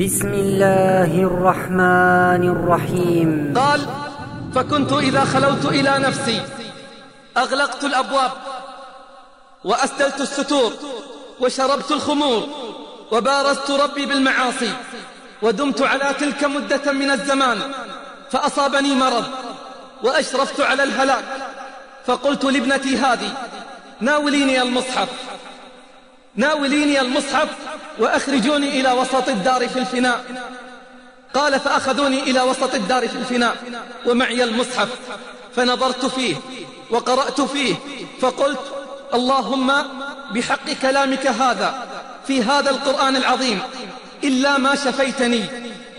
بسم الله الرحمن الرحيم. قال فكنت إذا خلوت إلى نفسي أغلقت الأبواب وأسدلت الستور وشربت الخمور وبارزت ربي بالمعاصي ودمت على تلك مدة من الزمان فأصابني مرض وأشرفت على الهلاك فقلت لابنتي هذه ناوليني المصحف. ناوليني المصحف وأخرجوني إلى وسط الدار في الفناء. قال فأخذوني إلى وسط الدار في الفناء ومعي المصحف فنظرت فيه وقرأت فيه فقلت اللهم بحق كلامك هذا في هذا القرآن العظيم إلا ما شفيتني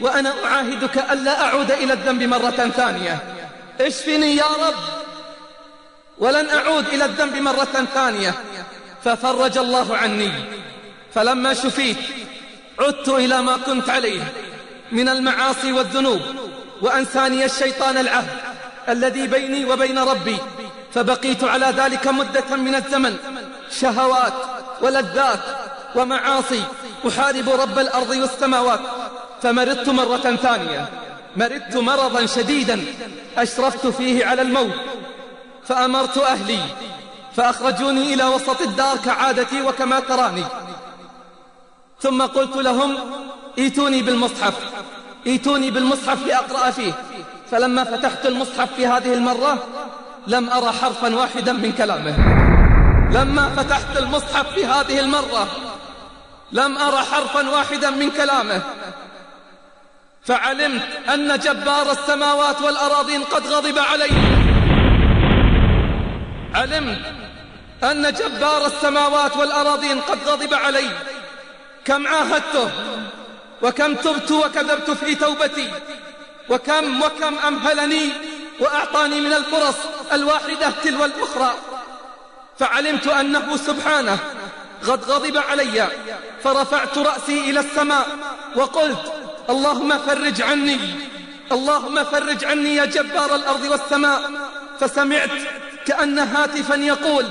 وأنا أعاهدك ألا أعود إلى الذنب مرة ثانية. اشفني يا رب ولن أعود إلى الذنب مرة ثانية. ففرج الله عني. فلما شفيت عدت إلى ما كنت عليه من المعاصي والذنوب وأنساني الشيطان العهد الذي بيني وبين ربي. فبقيت على ذلك مدة من الزمن. شهوات ولذات ومعاصي. أحارب رب الأرض والسماوات. فمرضت مرة ثانية. مرضت مرضا شديدا. أشرفت فيه على الموت. فأمرت أهلي. فأخرجوني إلى وسط الدار كعادتي وكما تراني. ثم قلت لهم إيتوني بالمصحف إيتوني بالمصحف لأقرأ فيه. فلما فتحت المصحف في هذه المرة لم أرى حرفا واحدا من كلامه. لما فتحت المصحف في هذه المرة لم أرى حرفا واحدا من كلامه. فعلمت أن جبار السماوات والأراضين قد غضب علي. علمت أن جبار السماوات والأراضين قد غضب علي. كم عاهدته وكم تبت وكذبت في توبتي وكم وكم أمهلني وأعطاني من الفرص الواحدة تلو الأخرى. فعلمت أنه سبحانه قد غضب علي فرفعت رأسي إلى السماء وقلت اللهم فرج عني اللهم فرج عني يا جبار الأرض والسماء. فسمعت كأن هاتفا يقول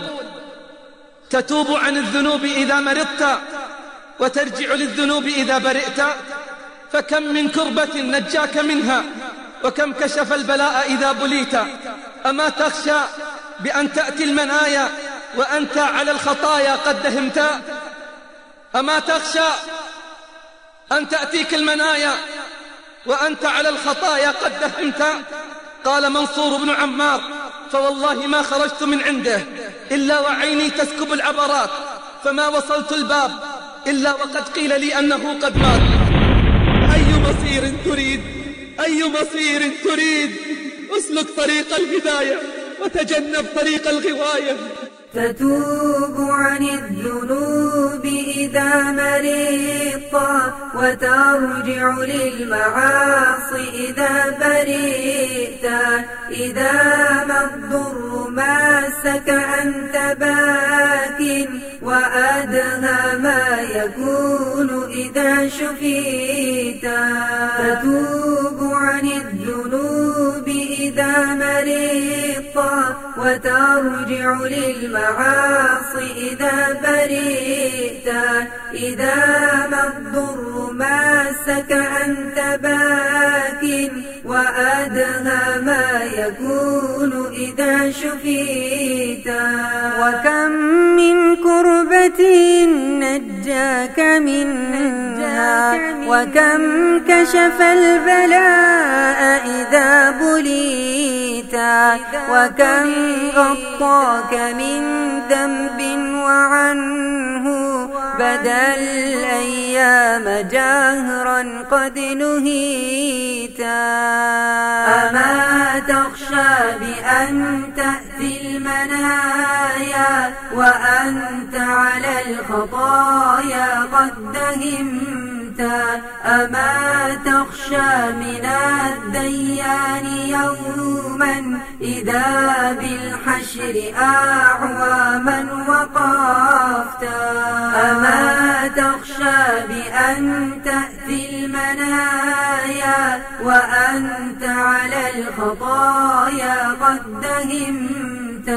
تتوب عن الذنوب إذا مرضت وترجع للذنوب إذا برئت. فكم من كربة نجاك منها وكم كشف البلاء إذا بليت. أما تخشى بأن تأتي المنايا وأنت على الخطايا قد دهمت. أما تخشى أن تأتيك المنايا وأنت على الخطايا قد دهمت. قال منصور بن عمار فوالله ما خرجت من عنده. إلا وعيني تسكب العبرات فما وصلت الباب إلا وقد قيل لي أنه قد مات. أي مصير تريد؟ أي مصير تريد؟ أسلك طريق الهداية وتجنب طريق الغواية. تتوب عن الذنوب إذا مرضت وترجع للمعاصي إذا برئت. إذا ما الضر ماسك أنت باك وأدهى ما يكون إذا شفيت. تتوب عن الذنوب إذا مرضت وترجع للمعاصي إذا برئت. إذا ما الضر ماسك أنت باك وأدهى ما يكون إذا شفيت. وكم من كربة نجاك منها. وكم كشف البلاء إذا بليت وكم غطاك من ذنب وعنه بدا الأيام جهرا قد نهيت. أما تخشى بأن تأتي المنايا وأنت على الخطايا قد دهمت. أما تخشى من الديان يوما إذا بالحشر أعواما وقفت. أما تخشى بأن تأتي المنايا وأنت على الخطايا قد دهمت.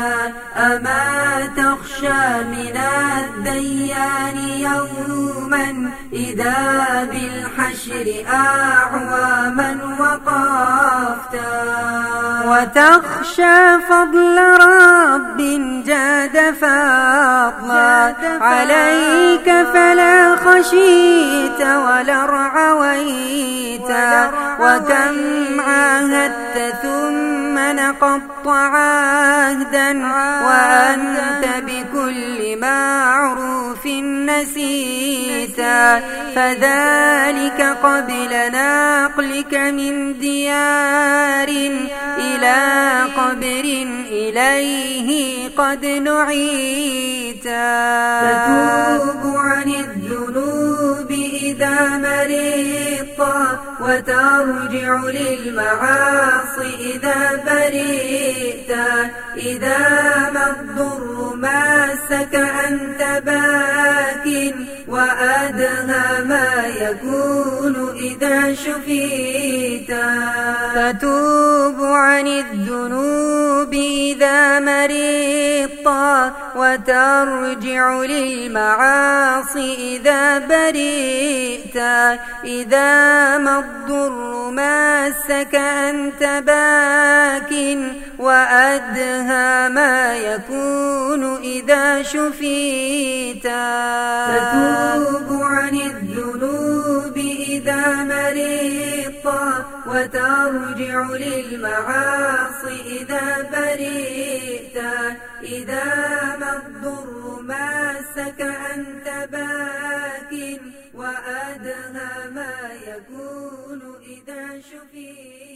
أما تخشى من الديان يوما إذا بالحشر أعواما وقفتا وتخشى فضل رب جاد فضلا عليك فلا خشيت ولا رعويت. وكم عاهدت ثم نقضت عهدا. وأنت بكل معروف نسيتا فذلك قبل نقلك من ديار إلى قبر إليه قد نعيتا تتوب عن الذنوب إذا مرضت وترجع للمعاصي إذا برئت إذا ما الضر ماسك أنت باك وأدهى ما يكون إذا شفيت. فتوب عن الذنوب إذا مرضت. وترجع للمعاصي إذا برئت. إذا ما الضر ماسك أنت باك وأدهى ما يكون إذا شفيت. تتوب عن الذنوب إذا مرضت وترجع للمعاصي إذا برئت. إذا ما الضر ماسك أنت باك وأدهى ما يكون إذا شفيت.